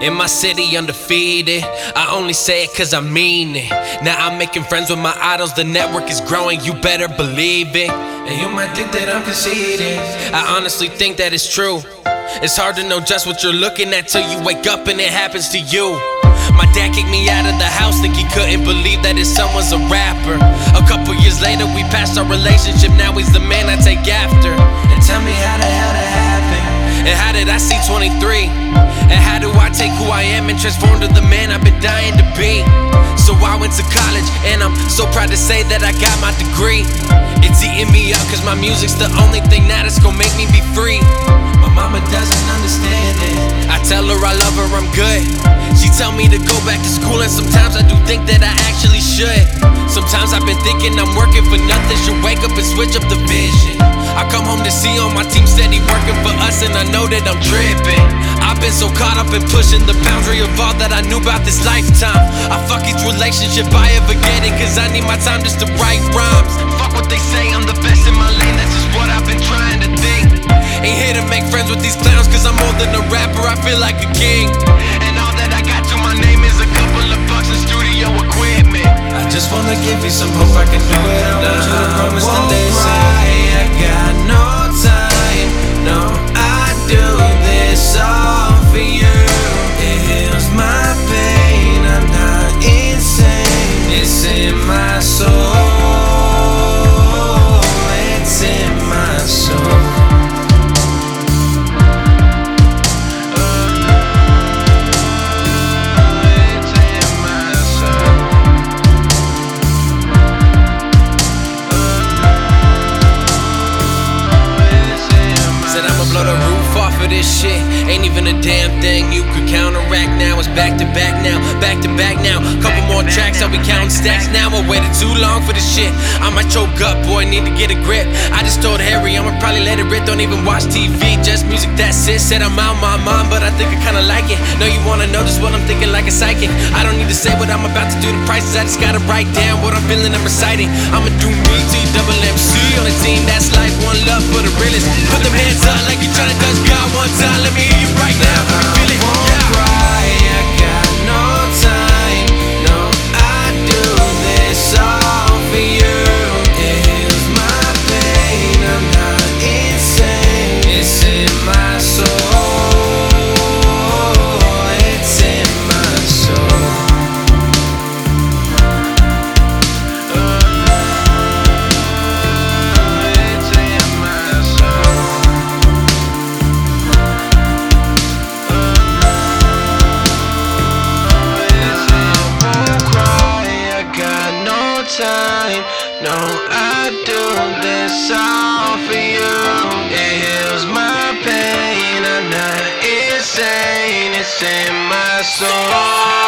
In my city, undefeated. I only say it cause I mean it. Now I'm making friends with my idols, the network is growing, you better believe it. And you might think that I'm conceited. I honestly think that it's true. It's hard to know just what you're looking at till you wake up and it happens to you. My dad kicked me out of the house, think he couldn't believe that his son was a rapper. A couple years later, we passed our relationship, now he's the man I take after. And how did I see 23? And how do I take who I am and transform to the man I've been dying to be? So I went to college, and I'm so proud to say that I got my degree. It's eating me up, cause my music's the only thing that is gonna make me be free. My mama doesn't understand it. I tell her I love her, I'm good. She tell me to go back to school, and sometimes I do think that I actually should. Sometimes I've been thinking I'm working for nothing. Should wake up and switch up the vision. I come home to see all my team steady working for us, and I know that I'm tripping. I've been so caught up in pushing the boundary of all that I knew about this lifetime. I fuck each relationship I ever get in, cause I need my time just to write rhymes. Fuck what they say, I'm the best in my lane, that's just what I've been trying to think. Ain't here to make friends with these clowns, cause I'm more than a rapper, I feel like a king. Of this shit. Ain't even a damn thing you could counteract now. It's back to back now, back to back now. Couple more tracks, I'll be counting stacks now. I waited too long for this shit. I might choke up, boy, need to get a grip. I just told Harry I'ma probably let it rip. Don't even watch TV, just music, that's it. Said I'm out my mind, but I think I kinda like it. Know you wanna know just what I'm thinking like a psychic. I don't need to say what I'm about to do, the prices. I just gotta write down what I'm feeling I'm reciting. I'ma do me, T double MC on the team. That's life, one love for the realest. Put them hands up like you tryna touch God one time. Let me this all for you. It heals my pain. I'm not insane. It's in my soul.